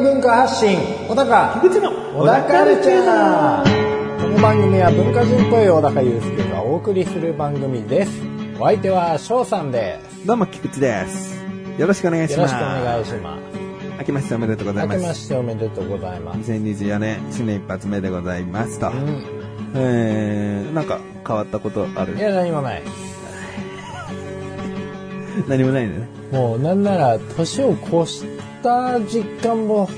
文化発信小高菊池の小高カルチャーこの番組は文化人っぽい小高祐介がお送りする番組ですお相手は翔さんですどうも、菊池です。よろしくお願いしよろます。しくお願いします明けましておめでとうございま。明けますしておめでとうございます2024年、新年一発目でございますと。うんえー、なんか変わったことある？いや何もない 何もないね。もうなんなら年を越した実感も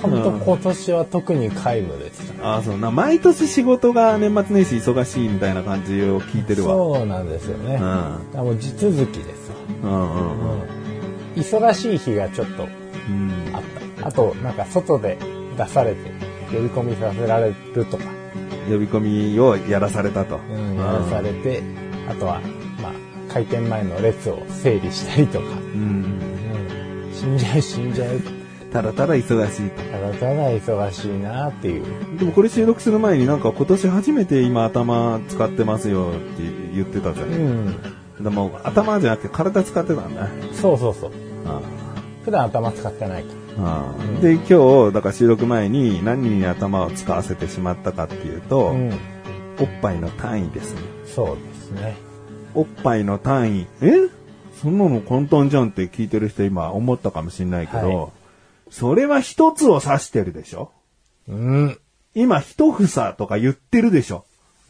本当今年は特に皆無でした、ああ、そうな。毎年仕事が年末年始忙しいみたいな感じを聞いてるわ。そうなんですよね、うん。だからもう地続きですよ、うんうんうん。忙しい日がちょっとうんあった。あと、なんか外で出されて、呼び込みさせられるとか、呼び込みをやらされたと。うん、やらされて、あとは、まあ、開店前の列を整理したりとか、うん。うん、死ん。じゃう死ん。じゃう。ただただ忙しい。ただただ忙しいなっていう。でもこれ収録する前になん。か今年初めて今頭使ってますよって言ってたじゃない。うん。でも頭じゃなくて体使ってたん。だ。そうそうそう。あ普段頭使ってないかああで、今日、だから収録前に何に頭を使わせてしまったかっていうと、うん。おっぱいの単位ですね。そうですね。おっぱいの単位、え？そんなの簡単じゃんって聞いてる人今思ったかもしれないけど、はいそれは一つを指してるでしょ？うん。今一房とか言ってるでしょ？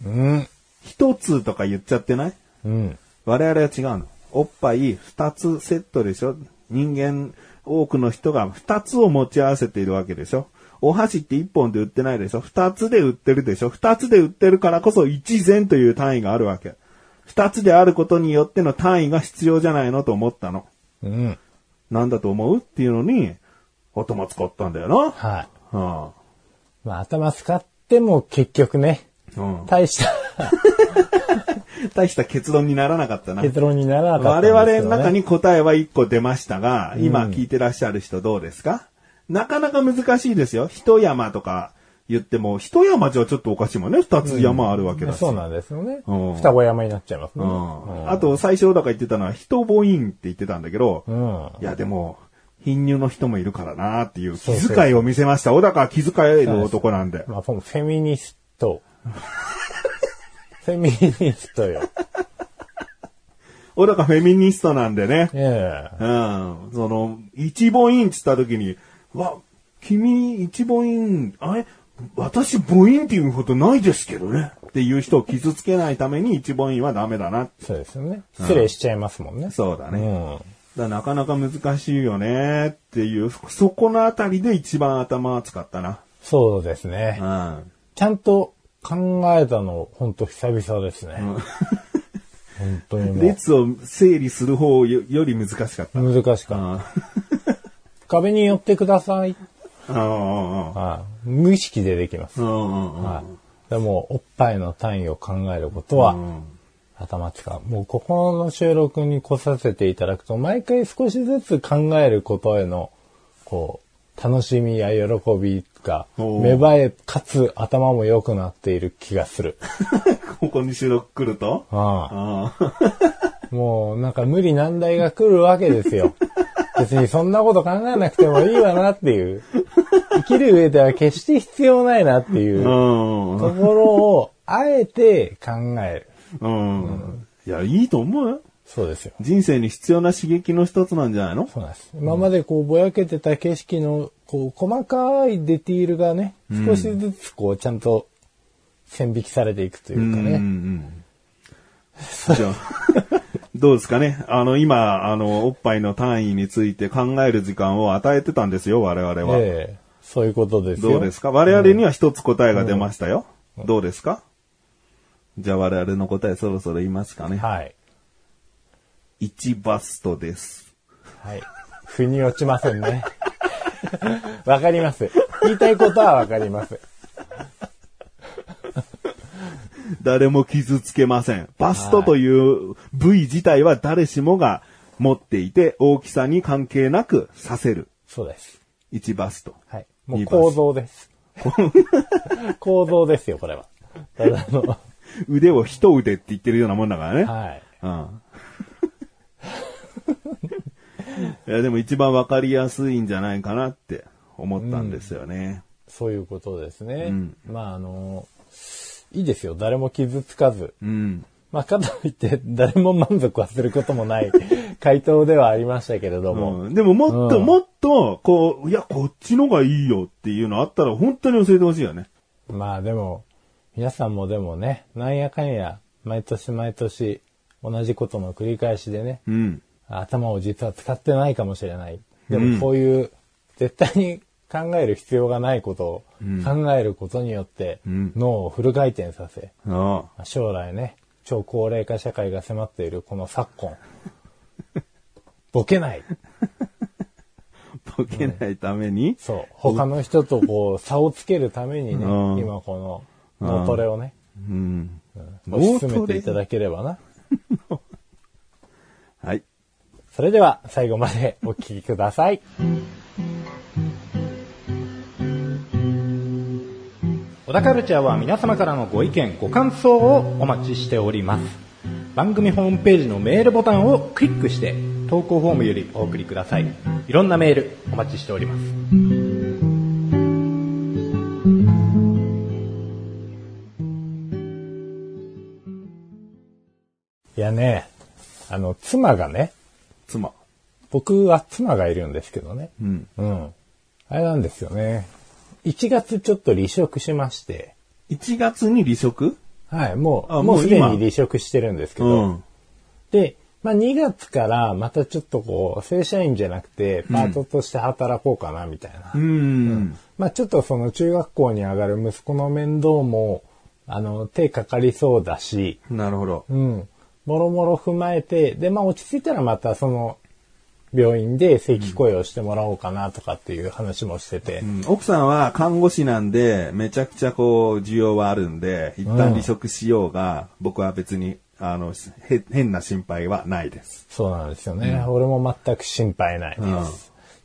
うん。一つとか言っちゃってない？うん。我々は違うの。おっぱい二つセットでしょ？人間、多くの人が二つを持ち合わせているわけでしょ？お箸って一本で売ってないでしょ？二つで売ってるでしょ？二つで売ってるからこそ一膳という単位があるわけ。二つであることによっての単位が必要じゃないのと思ったの。うん。なんだと思うっていうのに、頭使ったんだよな。はい。はまあ、頭使っても結局ね、あうん、大した 大した結論にならなかったな。結論にならなかったん我ですよ、ね。々の中に答えは1個出ましたが、今聞いてらっしゃる人どうですか？なかなか難しいですよ。一山とか言っても、一山じゃちょっとおかしいもんね。二つ山あるわけだし。そうなんですよね。うん双子山になっちゃいますね。うんあと、最初だから言ってたのは、人母音って言ってたんだけど、うん。いやでも、貧乳の人もいるからなっていう気遣いを見せました。小高は気遣える男なんで。まあ、フェミニスト。フェミニストよ。小高フェミニストなんでね。ええうん。その、一母音って言った時に、わ、君一母音、あれ？私母音っていうことないですけどね。っていう人を傷つけないために一母音はダメだな。そうですよね。失礼しちゃいますもんね。そうだね。うん。だなかなか難しいよねっていう、そこのあたりで一番頭は使ったな。そうですね。うん。ちゃんと考えたの、本当久々ですね。本当に。列を整理する方よより難しかった。難しかった。あ壁に寄ってください。あ、あはい無意識でできます。はい。でも、おっぱいの単位を考えることは、うん頭使う。もうここの収録に来させていただくと、毎回少しずつ考えることへの、こう、楽しみや喜びが芽生え、かつ頭も良くなっている気がする。ここに収録来ると？あ。あ もうなんか無理難題が来るわけですよ。別にそんなこと考えなくてもいいわなっていう。生きる上では決して必要ないなっていううん。ところを、あえて考える。うん。いや、いいと思うよ。そうですよ。人生に必要な刺激の一つなんじゃないの？そうなんです。今までこうぼやけてた景色のこう細かいディティールがね、少しずつこうちゃんと線引きされていくというかうんうね。ん。じゃあ、どうですかねあの、今、あの、おっぱいの単位について考える時間を与えてたんですよ、我々は。ええそういうことですよ。どうですか？我々には一つ答えが出ましたよ。どうですか？じゃあ我々の答えそろそろ言いますかね。はい。1バストです。はい。腑に落ちませんね。わかります。言いたいことはわかります。誰も傷つけません。バストという部位自体は誰しもが持っていて、大きさに関係なくさせる。そうです。1バスト。はい。もう構造です。構造ですよ、これは。ただの、腕を一腕って言ってるようなもんだからね。はい。うん。いや、でも一番わかりやすいんじゃないかなって思ったんですよね。そういうことですね。うんまああの、いいですよ。誰も傷つかず。うん。まあ、かといって、誰も満足はすることもない 回答ではありましたけれども。うんでももっとうんもっと、こう、いや、こっちのがいいよっていうのあったら本当に教えてほしいよね。まあでも、皆さんもでもね、なんやかんや、毎年毎年、同じことの繰り返しでね、うん。頭を実は使ってないかもしれない。でうんもこういう、絶対に考える必要がないことを考えることによって、うん脳をフル回転させ。将来ね、超高齢化社会が迫っているこの昨今、ボケない。ボケないために、そう。他の人とこう、差をつけるためにね、うん今この脳トレをね、うん。推し進めていただければな。はい。それでは最後までお聞きください。小田カルチャーは皆様からのご意見、ご感想をお待ちしております。番組ホームページのメールボタンをクリックして投稿フォームよりお送りください。いろんなメールお待ちしております。いやね、あの、妻がね、妻。僕は妻がいるんですけどね。うん。うん。あれなんですよね。1月ちょっと離職しまして、1月に離職？はい、もう、あもうすでに離職してるんですけど、うん。で、まあ2月からまたちょっとこう、正社員じゃなくて、パートとして働こうかな、みたいな。うん。まあちょっとその中学校に上がる息子の面倒も、あの、手かかりそうだし、なるほど。うん。もろもろ踏まえて、で、まあ落ち着いたらまたその、病院で正規雇用してもらおうかなとかっていう話もしてて、うん。奥さんは看護師なんで、めちゃくちゃこう、需要はあるんで、一旦離職しようが、僕は別に、あの、へ変な心配はないです。そうなんですよね。俺も全く心配ないです。うん。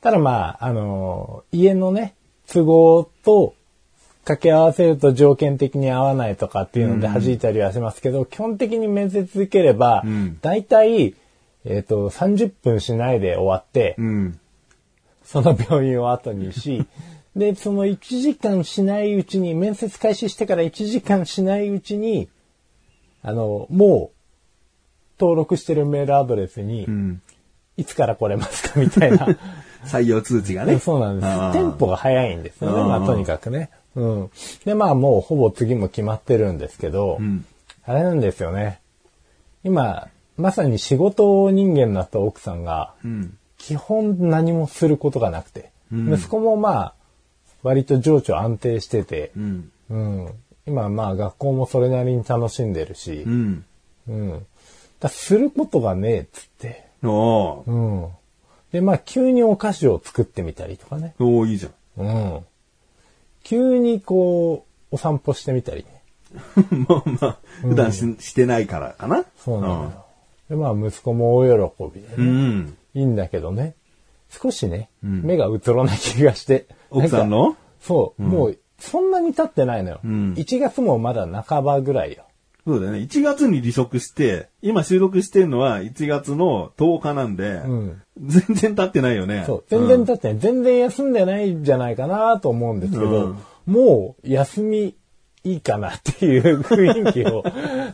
ただまあ、あの、家のね、都合と掛け合わせると条件的に合わないとかっていうので弾いたりはしますけど、基本的に面接受ければ、ん。大体、えっ、と、30分しないで終わって、うん。その病院を後にし、で、その1時間しないうちに、面接開始してから1時間しないうちに、あの、もう、登録してるメールアドレスに、うん。いつから来れますかみたいな。採用通知がね。そうなんですテンポが早いんですよね。まあ、とにかくね。うん。で、まあ、もうほぼ次も決まってるんですけど、んあれなんですよね。今、まさに仕事人間になった奥さんが、うん。基本何もすることがなくて、うん息子もまあ、割と情緒安定しててう、ん。うん。今まあ学校もそれなりに楽しんでるしう、ん。うん。だすることがねえっつって、おーうん。で、まあ急にお菓子を作ってみたりとかね、おーいいじゃん。うん。急にこう、お散歩してみたりね。まあまあ、普段し,、してないからかな。そうなのよ。で、まあ息子も大喜びでね、うん。いいんだけどね、少しね、目がうつろな気がして。奥さんなんかのそう、もう、そんなに経ってないのよ。ん1月もまだ半ばぐらいよ。そうだよね。1月に離職して、今収録してるのは1月の10日なんで、ん全然経ってないよね。そう、全然経ってない。全然休んでないんじゃないかなと思うんですけど、うんもう休みいいかなっていう雰囲気を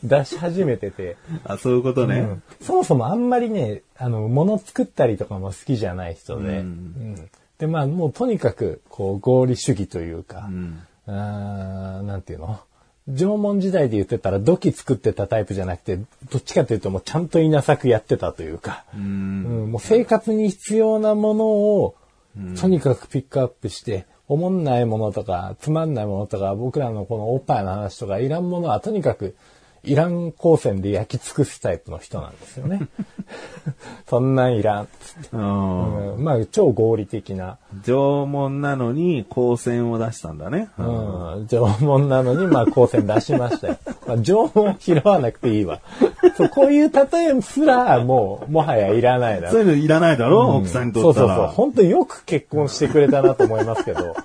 出し始めてて、あ、そういうことね。うん。そもそもあんまりね、あの、物作ったりとかも好きじゃない人で、うん。うん。で、まあもうとにかく、こう、合理主義というか、ん。あーなんていうの？縄文時代で言ってたら土器作ってたタイプじゃなくて、どっちかというともうちゃんと稲作やってたというか、うん。うん。もう生活に必要なものを、とにかくピックアップして、おもんないものとか、つまんないものとか、僕らのこのおっぱいの話とか、いらんものはとにかく、イラン光線で焼き尽くすタイプの人なんですよね。そんなんいらんっつって。うんうんまあ、超合理的な、縄文なのに光線を出したんだね。うん、縄文なのに、まあ、光線出しましたよ。まあ、縄文拾わなくていいわ。そう、こういう例えすら、もう、もはやいらないなそういうのいらないだろ、奥さんにとったら。そうそうそう。本当によく結婚してくれたなと思いますけど。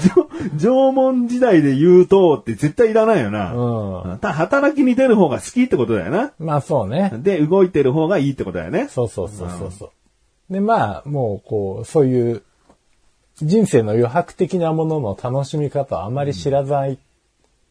縄文時代で言うとって絶対いらないよな。うん。た働きに出る方が好きってことだよな。まあそうね。で、動いてる方がいいってことだよね。そうそうそうそうそう。で、まあ、もう、こう、そういう、人生の余白的なものの楽しみ方をあまり知らない、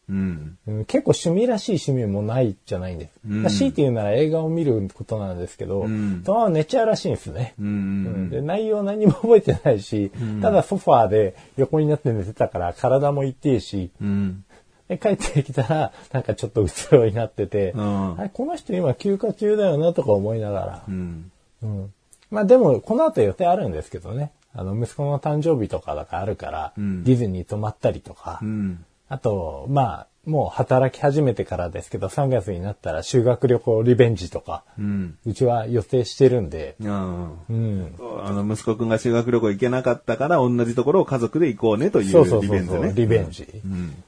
うん。うん結構趣味らしい趣味もないじゃないんです。うんまあ強いて言うなら映画を見ることなんですけど、んそのまま寝ちゃうらしいんですね。う。うんんで内容何も覚えてないし、ただソファーで横になって寝てたから体も痛いし、うん。で帰ってきたらなんかちょっとうつろになってて、うんあれこの人今休暇中だよなとか思いながら、まあでも、この後予定あるんですけどね。あの、息子の誕生日とかだからあるから、んディズニー泊まったりとか、うん。あと、まあ、もう働き始めてからですけど、3月になったら修学旅行リベンジとか、うん。うちは予定してるんで、うん。うん。あの、息子くんが修学旅行行けなかったから、同じところを家族で行こうねといそうリそうそう、ベンジね。リベンジ。うん。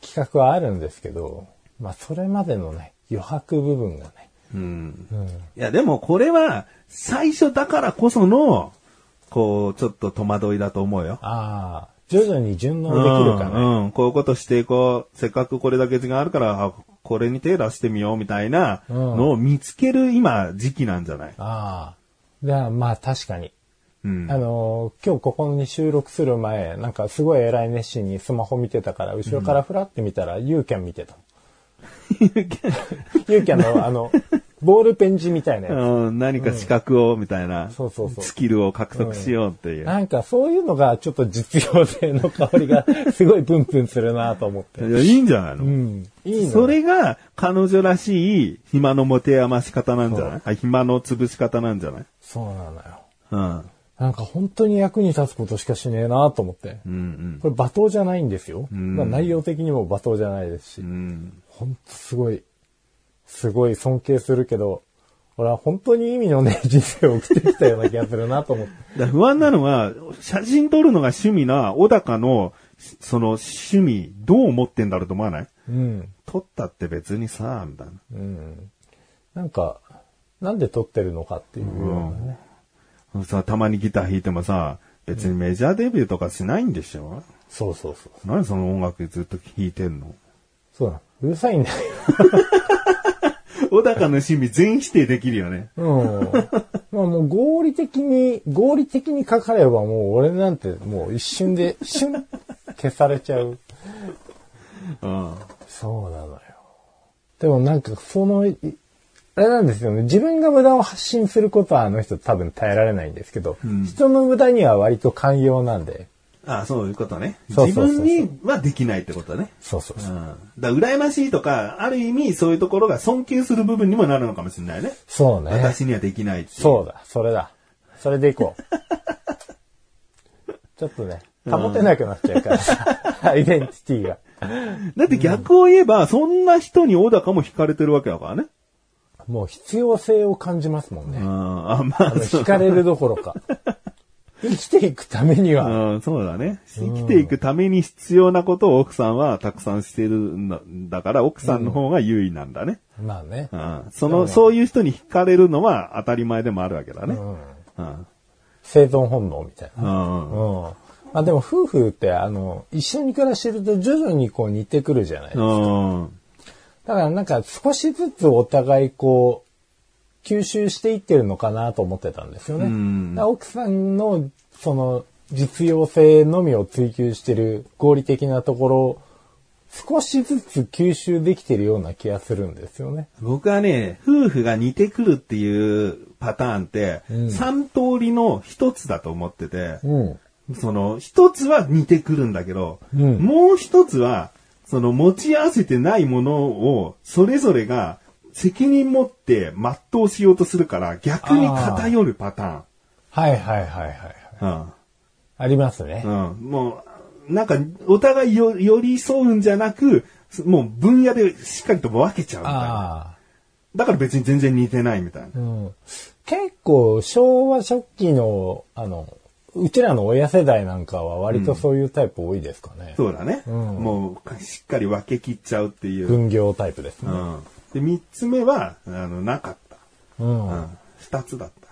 企画はあるんですけど、まあ、それまでのね、余白部分がね、うん。うん。いや、でもこれは、最初だからこその、こう、ちょっと戸惑いだと思うよ。ああ、徐々に順応できるかな。うん、うん。こういうことしていこう。せっかくこれだけ時間あるから、あこれに手出してみようみたいなのを見つける今時期なんじゃない？ああ。じゃあ、まあ確かに。うん。あのー今日ここに収録する前、なんかすごい偉い熱心にスマホ見てたから、後ろからフラって見たら、ユーキャン見てた。ユーキャンのあの、ボールペン字みたいなやうん、何か資格を、みたいな、そうそうそうスキルを獲得しようっていつ。う。なんかそういうのがちょっと実用性の香りがすごいプンプンするなと思って。いや、いいんじゃないの、うん。いいのそれが彼女らしい暇の持て余し方なんじゃない？あ暇の潰し方なんじゃない？そうなのよ。うん。なんか本当に役に立つことしかしねえなと思って。うんこれ罵倒じゃないんですよ。んまあ内容的にも罵倒じゃないですし。うん。うん。本当すごい、すごい尊敬するけど、俺は本当に意味のね、人生を送ってきたような気がするなと思って。不安なのは、写真撮るのが趣味な小高の、その趣味、どう思ってんだろうと思わない？うん。撮ったって別にさ、みたいな。うん。なんか、なんで撮ってるのかっていうようなね。さ、たまにギター弾いてもさ、別にメジャーデビューとかしないんでしょ、そうそうそう。何その音楽ずっと弾いてんの？そうなの。うるさいんだよ。小高の趣味全否定できるよね。うん。まあもう合理的に、合理的にかかればもう俺なんてもう一瞬で、シュン消されちゃう。うん。そうなのよ。でもなんかその、いあれなんですよね。自分が無駄を発信することはあの人多分耐えられないんですけど、人の無駄には割と寛容なんで。ああそういうことね。そうそうそうそう自分にはできないってことね。そうそうそう。うん。だから羨ましいとか、ある意味そういうところが尊敬する部分にもなるのかもしれないね。そうね。私にはできないっていう。そうだ。それだ。それでいこう。ちょっとね、保てなくなっちゃうからさ、アイデンティティが。だって逆を言えば、そんな人に小高も惹かれてるわけだからね。もう必要性を感じますもんね。うん。あ、まあ、惹かれるどころか。生きていくためには、うん、そうだね。生きていくために必要なことを奥さんはたくさんしてるんだだから、奥さんの方が優位なんだね。まあね。うん。その、そういう人に惹かれるのは当たり前でもあるわけだね。うんうん。生存本能みたいな。うん。うん。まあでも夫婦ってあの、一緒に暮らしてると徐々にこう似てくるじゃないですか。うん。だからなんか少しずつお互いこう、吸収していってるのかなと思ってたんですよね。奥さんのその実用性のみを追求してる合理的なところを少しずつ吸収できてるような気がするんですよね。僕はね、夫婦が似てくるっていうパターンって、三通りの一つだと思ってて、うん。その、一つは似てくるんだけど、うんもう一つは、その持ち合わせてないものを、それぞれが責任持って全うしようとするから、逆に偏るパタはいはいはいはい。ーン。ありますね。うん。うん。もう、なんか、お互いよ寄り添うんじゃなく、もう分野でしっかりと分けちゃうみたいな。だから別に全然似てないみたいな。うん結構昭和初期の、あの、うちらの親世代なんかは割とそういうタイプ多いですかね。そうだね。んもう、しっかり分け切っちゃうっていう。分業タイプですね。うん。で、三つ目は、あの、なかった。うん。うん。二つだった。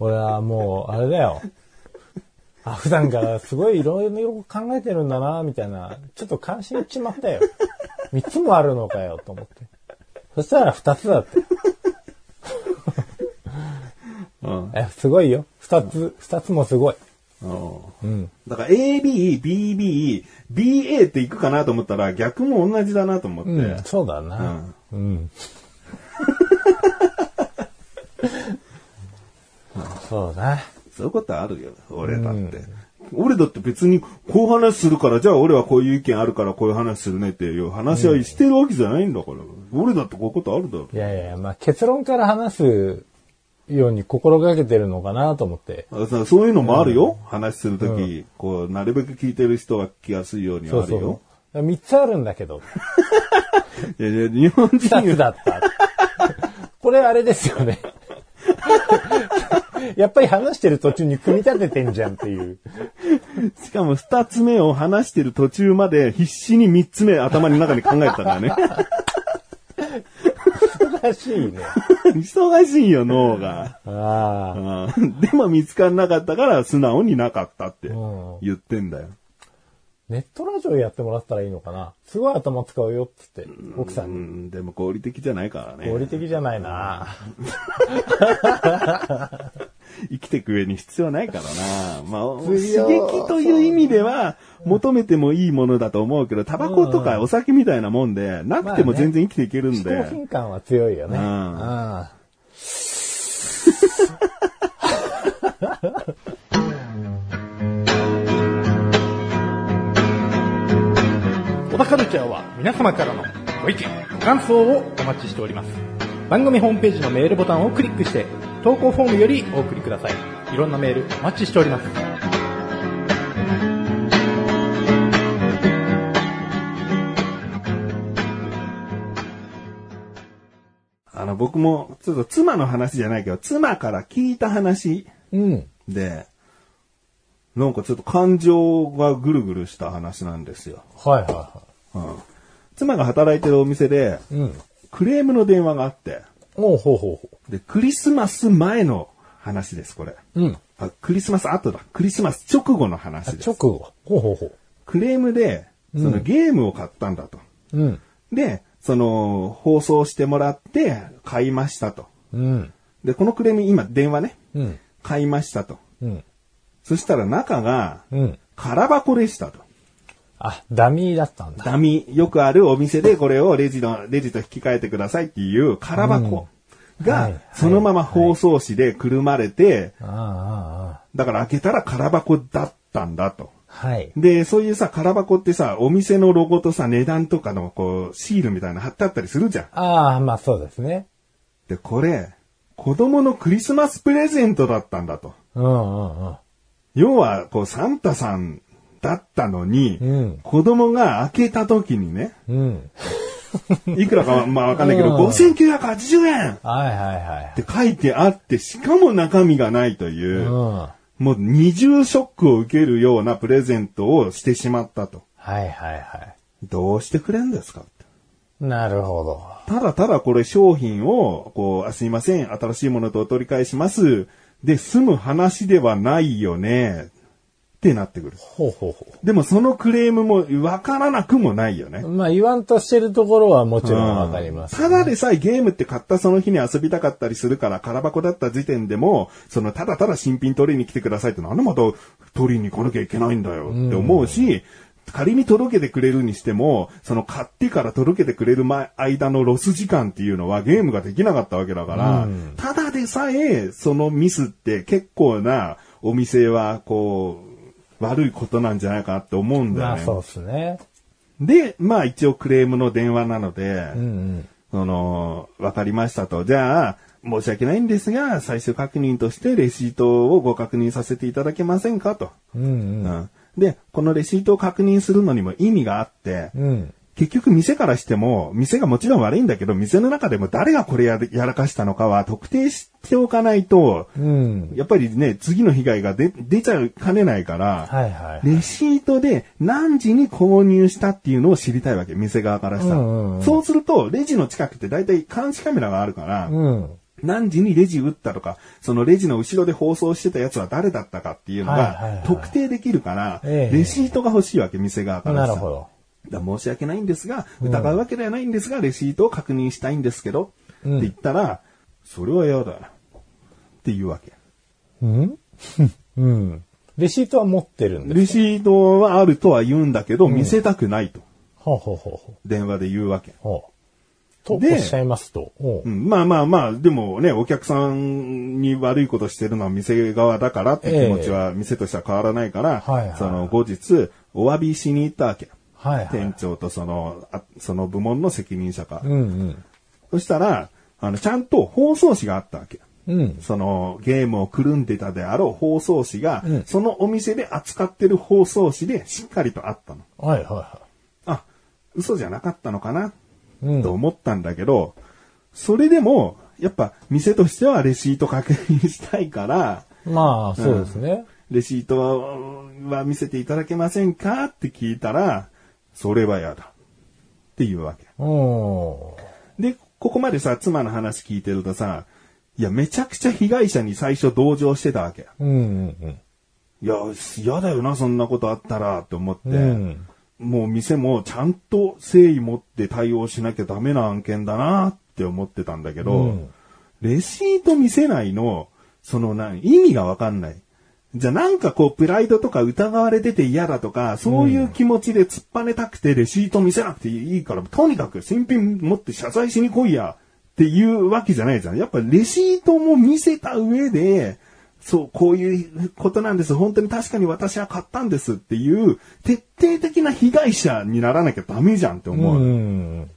俺はもう、あれだよ。あ、普段からすごいいろいろ考えてるんだな、みたいな。ちょっと関心いっちまったよ。三つもあるのかよ、と思って。そしたら二つだって。うん。え、すごいよ。二つ、二つもすごい。うんうん。だから AB、BB、BA っていくかなと思ったら逆も同じだなと思って。うん、そうだな。うん。そうだ。そういうことあるよ、俺だって。俺だって別にこう話するから、じゃあ俺はこういう意見あるからこういう話するねっていう話し合いしてるわけじゃないんだから。俺だってこういうことあるだろ。いやいや、まあ結論から話すように心がけてるのかなと思って。そういうのもあるよ。話するとき、こう、なるべく聞いてる人が聞きやすいようにあそうるよ。そう。三つあるんだけど、いやいや、日本二人つだった。これあれですよね。やっぱり話してる途中に組み立ててんじゃんっていう。しかも二つ目を話してる途中まで必死に三つ目頭の中に考えてたからね。難しいね。忙しいよ、脳が。ああ。うんでも見つからなかったから素直になかったってうん言ってんだよ。ネットラジオやってもらったらいいのかな？すごい頭使うよっつって、奥さうんん、でも合理的じゃないからね。合理的じゃないな 生きていく上に必要ないからな。まあ、刺強激という意味では、求めてもいいものだと思うけど、タバコとかお酒みたいなもんで、なくても全然生きていけるんで。商品感は強いよね。うんあ 小田カルチャーは皆様からのご意見、ご感想をお待ちしております。番組ホームページのメールボタンをクリックして、投稿フォームよりお送りください。いろんなメールお待ちしております。あの、僕も、ちょっと妻の話じゃないけど、妻から聞いた話うん。で、なんかちょっと感情がぐるぐるした話なんですよ。はいはいはうん、妻が働いてるお店で、い。うん。クレームの電話があって、おうほうほうほで、クリスマス前の話です、これ。う。うん。あクリスマス後だ。クリスマス直後の話です。直後。ほうほうほう。クレームで、そのゲームを買ったんだと。うん。で、その、放送してもらって、買いましたと。うん。で、このクレーム、今、電話ね。うん。買いましたと。うん。そしたら中が、うん。空箱でしたと。あ、ダミーだったんだ。ダミー、よくあるお店でこれをレジの、レジと引き換えてくださいっていう空箱はいが、そのまま包装紙でくるまれて、だから開けたら空箱だったんだと。はい。で、そういうさ、空箱ってさ、お店のロゴとさ、値段とかのこう、シールみたいなの貼ってあったりするじゃん。ああ、まあそうですね。で、これ、子供のクリスマスプレゼントだったんだと。うんうんうん。要は、こう、サンタさんだったのに、うん子供が開けた時にね、うん。いくらかはまあわかんないけど、うん5980円っはいはいはい。て書いてあって、しかも中身がないというう、ん。はもう二重ショックを受けるようなプレゼントをしてしまったと。いはいはどうしてくれんですか。なるほど。ただただこれ商品を、こう、あすいません、新しいものとお取り返します。で、済む話ではないよね。ってなってくる。ほうほうほでもそのクレームもわからなくもないよねう。。まあ言わんとしてるところはもちろんわかります、ただでさえゲームって買ったその日に遊びたかったりするから、空箱だった時点でも、そのただただ新品取りに来てくださいってなんでまた取りに来なきゃいけないんだよって思うし、仮に届けてくれるにしても、その買ってから届けてくれる前間のロス時間っていうのはゲームができなかったわけだから、ただでさえそのミスって結構なお店はこう、悪いことなんじゃないかなって思うんだよね。まあそうですね。で、まあ一応クレームの電話なので、うんうん。その、わかりましたと。じゃあ、申し訳ないんですが、最終確認としてレシートをご確認させていただけませんかと。うんうん。うんで、このレシートを確認するのにも意味があって、うん。結局店からしても、店がもちろん悪いんだけど、店の中でも誰がこれややらかしたのかは特定しておかないと、うん。やっぱりね、次の被害が出出ちゃいかねないから、はいはい。レシートで何時に購入したっていうのを知りたいわけ、店側からしたら。うんうんうんそうすると、レジの近くって大体監視カメラがあるから、うん。何時にレジ打ったとか、そのレジの後ろで放送してたやつは誰だったかっていうのはいはいはいが特定できるから、ええレシートが欲しいわけ、店側からしたらなるほど。申し訳ないんですが、疑うわけではないんですが、レシートを確認したいんですけど、うんって言ったら、それは嫌だ。って言うわけ。うん？うん。レシートは持ってるんです。レシートはあるとは言うんだけど、見せたくないと、ほうほうほうほう。電話で言うわけ。ほう。とおっでしゃいますと。ほううん、まあまあまあ、でもね、お客さんに悪いことしてるのは店側だからって気持ちは店としては変わらないから、はいはいその後日、お詫びしに行ったわけ。はいはい。店長とその、あその部門の責任者か。うんうん。そしたら、あの、ちゃんと放送紙があったわけ。うん。そのゲームをくるんでたであろう放送紙が、うんそのお店で扱ってる放送紙でしっかりとあったの。はいはいはあ、嘘じゃなかったのかな、い。うん。と思ったんだけど、それでも、やっぱ店としてはレシート確認したいから、まあ、そうですね。レシートはは見せていただけませんか？って聞いたら、それは嫌だ。っていうわけ。うん。で、ここまでさ、妻の話聞いてるとさ、いや、めちゃくちゃ被害者に最初同情してたわけ。うんうんいや、嫌だよな、そんなことあったら、って思って、うん。うん。もう店もちゃんと誠意持って対応しなきゃダメな案件だなって思ってたんだけど、うんレシート見せないの、そのな、意味がわかんない。じゃあなんかこう、プライドとか疑われてて嫌だとか、そういう気持ちで突っぱねたくてレシート見せなくていいから、とにかく新品持って謝罪しに来いや、っていうわけじゃないじゃん。やっぱレシートも見せた上で、そう、こういうことなんです。本当に確かに私は買ったんですっていう、徹底的な被害者にならなきゃダメじゃんって思う。うん。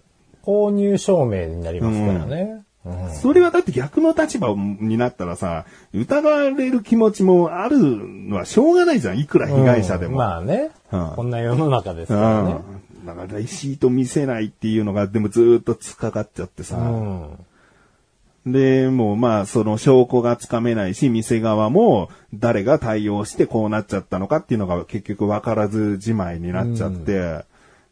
購入証明になりますからね。うん。それはだって逆の立場になったらさ、疑われる気持ちもあるのはしょうがないじゃん。いくら被害者でも。うんまあね。うんこんな世の中ですからね。うん。だからレシート見せないっていうのがでもずーっと突っかかっちゃってさ。うん。で、もうまあその証拠がつかめないし、店側も誰が対応してこうなっちゃったのかっていうのが結局わからずじまいになっちゃって、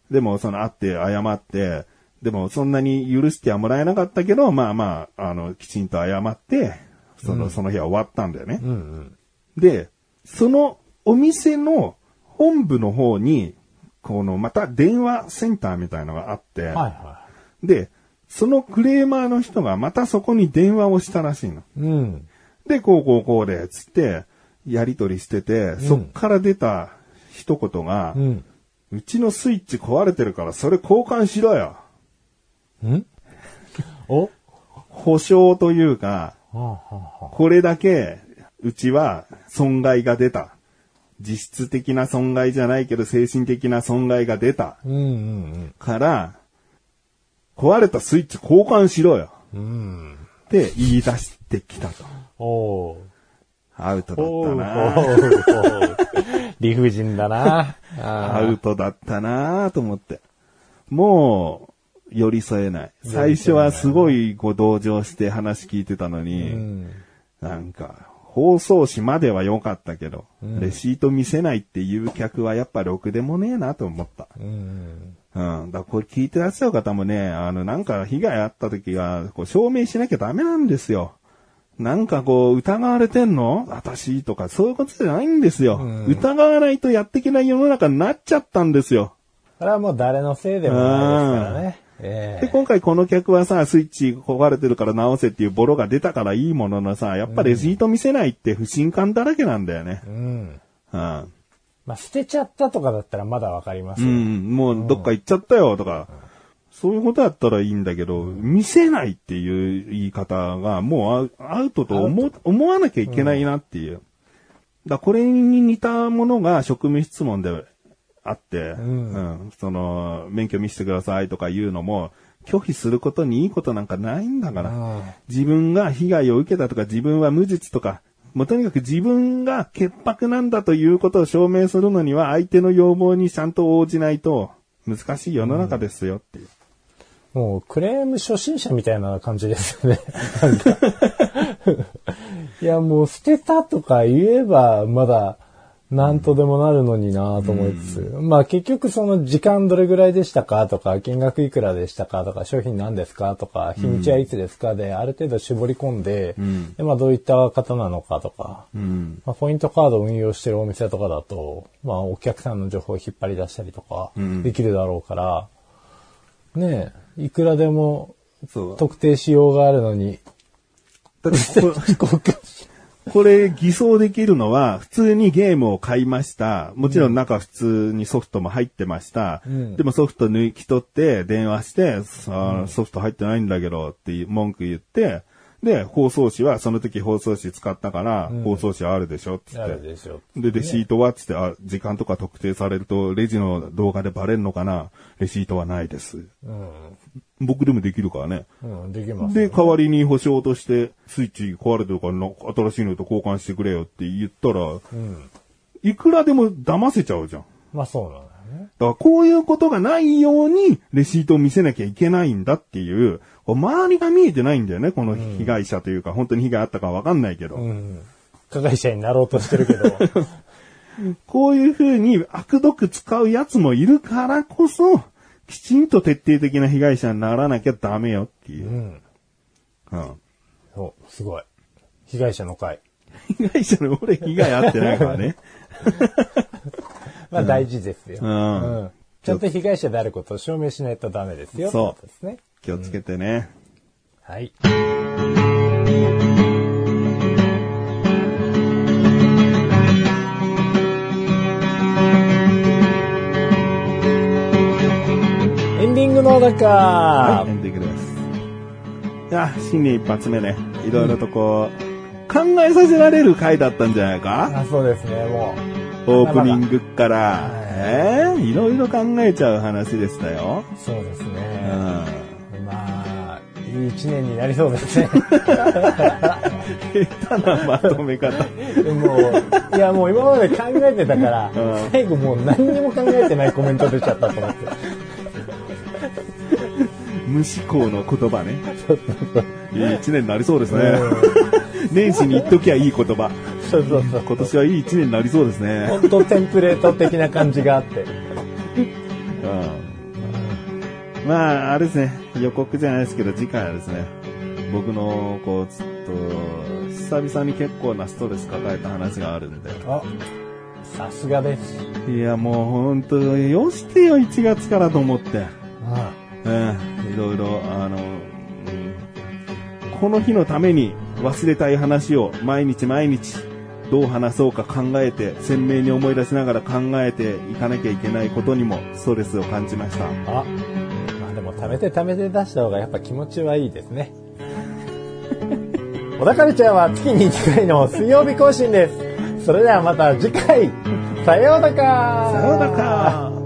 でもその会って謝って、でもそんなに許してはもらえなかったけど、まあまあ、あの、きちんと謝って、その、その日は終わったんだよね。うんうん。で、そのお店の本部の方に、このまた電話センターみたいのがあって、はいはで、そのクレーマーの人がまたそこに電話をしたらしいの。い。うん。で、こうこうこうで、つって、やりとりしてて、そっから出た一言が、う。うんちのスイッチ壊れてるからそれ交換しろよ。ん？お？保証というか、これだけ、うちは損害が出た。実質的な損害じゃないけど精神的な損害が出た。うんうんから、壊れたスイッチ交換しろよ。うん。うん。って言い出してきたと。おー。アウトだったな。理不尽だな。アウトだったなと思って。もう、寄り添えない。最初はすごいご同情して話聞いてたのに、うん。なんか、放送紙までは良かったけど、レシート見せないっていう客はやっぱろくでもねえなと思った。うん。うん。だこれ聞いてらっしゃる方もね、あの、なんか被害あった時は、こう証明しなきゃダメなんですよ。なんかこう、疑われてんの？私とか、そういうことじゃないんですよ。うん疑わないとやっていけない世の中になっちゃったんですよ。それはもう誰のせいでもないですからね。えで、え今回この客はさ、スイッチ壊れてるから直せっていうボロが出たからいいもののさ、やっぱレシート見せないって不信感だらけなんだよね。うん。うん。まあ、捨てちゃったとかだったらまだわかりますよ。うん、もうどっか行っちゃったよとか、そういうことだったらいいんだけど、見せないっていう言い方がもうアウトと思思わなきゃいけないなっていう。だこれに似たものが職務質問であって、んうんその、免許見せてくださいとか言うのも、拒否することにいいことなんかないんだから。うん自分が被害を受けたとか、自分は無実とか、もうとにかく自分が潔白なんだということを証明するのには、相手の要望にちゃんと応じないと難しい世の中ですよっていう。もうクレーム初心者みたいな感じですよね。いや、もう捨てたとか言えばまだ何とでもなるのになと思いつつ、まあ結局その時間どれぐらいでしたかとか、金額いくらでしたかとか、商品何ですかとか、日にちはいつですかで、ある程度絞り込んで、でまあどういった方なのかとか、うん。まあ、ポイントカードを運用してるお店とかだと、まあ、お客さんの情報を引っ張り出したりとか、できるだろうから、ねえ、いくらでも。特定しようがあるのに、だってここ れ偽装できるのは、普通にゲームを買いました。もちろん中普通にソフトも入ってました。んでもソフト抜き取って電話して、さあソフト入ってないんだけどっていう文句言って、で、放送紙はその時放送紙使ったから、放送紙あるでしょっつって。あるでしょ。で、レシートはつって、あ、時間とか特定されると、レジの動画でバレるのかな？レシートはないです。僕でもできるからね。うん、うん、できます。で、代わりに保証として、スイッチ壊れてるからな、新しいのと交換してくれよって言ったら、いくらでも騙せちゃうじゃん。まあそうなんだよね。だからこういうことがないように、レシートを見せなきゃいけないんだっていう、こう周りが見えてないんだよね、この被害者というか、本当に被害あったかわかんないけど。うん。加害者になろうとしてるけど、こういう風に悪毒使うやつもいるからこそ、きちんと徹底的な被害者にならなきゃダメよっていうう。ん。うんそう、すごい。被害者の会。被害者の俺被害あってないからね。まあ大事ですよ。うんうんちゃんと被害者であることを証明しないとダメですよ。そうですね。気をつけてね。はい。エンディングの中、はい、エンディングです。いや、新年一発目ね、いろいろとこう、考えさせられる回だったんじゃないか？あそうですね、もオープニングから。はいえーいろいろ考えちゃう話でしたよ。う。そうですうね。ん。まあ、いい一年になりそうですね。下手なまとめ方。でもう、いやもう今まで考えてたから、うん最後もう何にも考えてないコメント出ちゃったと思って。無思考の言葉ね。いい一年になりそうですね。年始に言っときゃいい言葉。そうそうそう。今年はいい一年になりそうですね。本当テンプレート的な感じがあって。うんまあ、あれですね、予告じゃないですけど、次回はですね、僕の、こう、ちょっと、久々に結構なストレス抱えた話があるんで。あ、さすがです。いや、もう本当よしてよ、1月からと思って。あうん、いろいろ、あの、うんこの日のために忘れたい話を毎日毎日どう話そうか考えて、鮮明に思い出しながら考えていかなきゃいけないことにもストレスを感じました。あ、まあでも貯めて貯めて出した方がやっぱ気持ちはいいですね。小田カルチャーは月に1回の水曜日更新です。それではまた次回、さようならさようなら